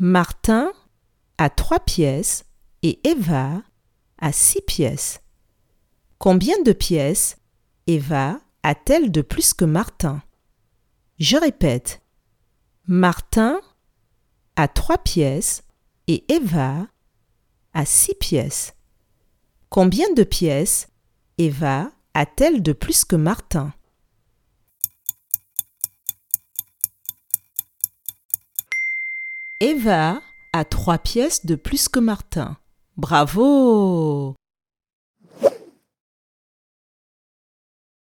Martin a trois pièces et Eva a six pièces. Combien de pièces Eva a-t-elle de plus que Martin? Je répète. Martin a trois pièces et Eva a six pièces. Combien de pièces Eva a-t-elle de plus que Martin? Eva a trois pièces de plus que Martin. Bravo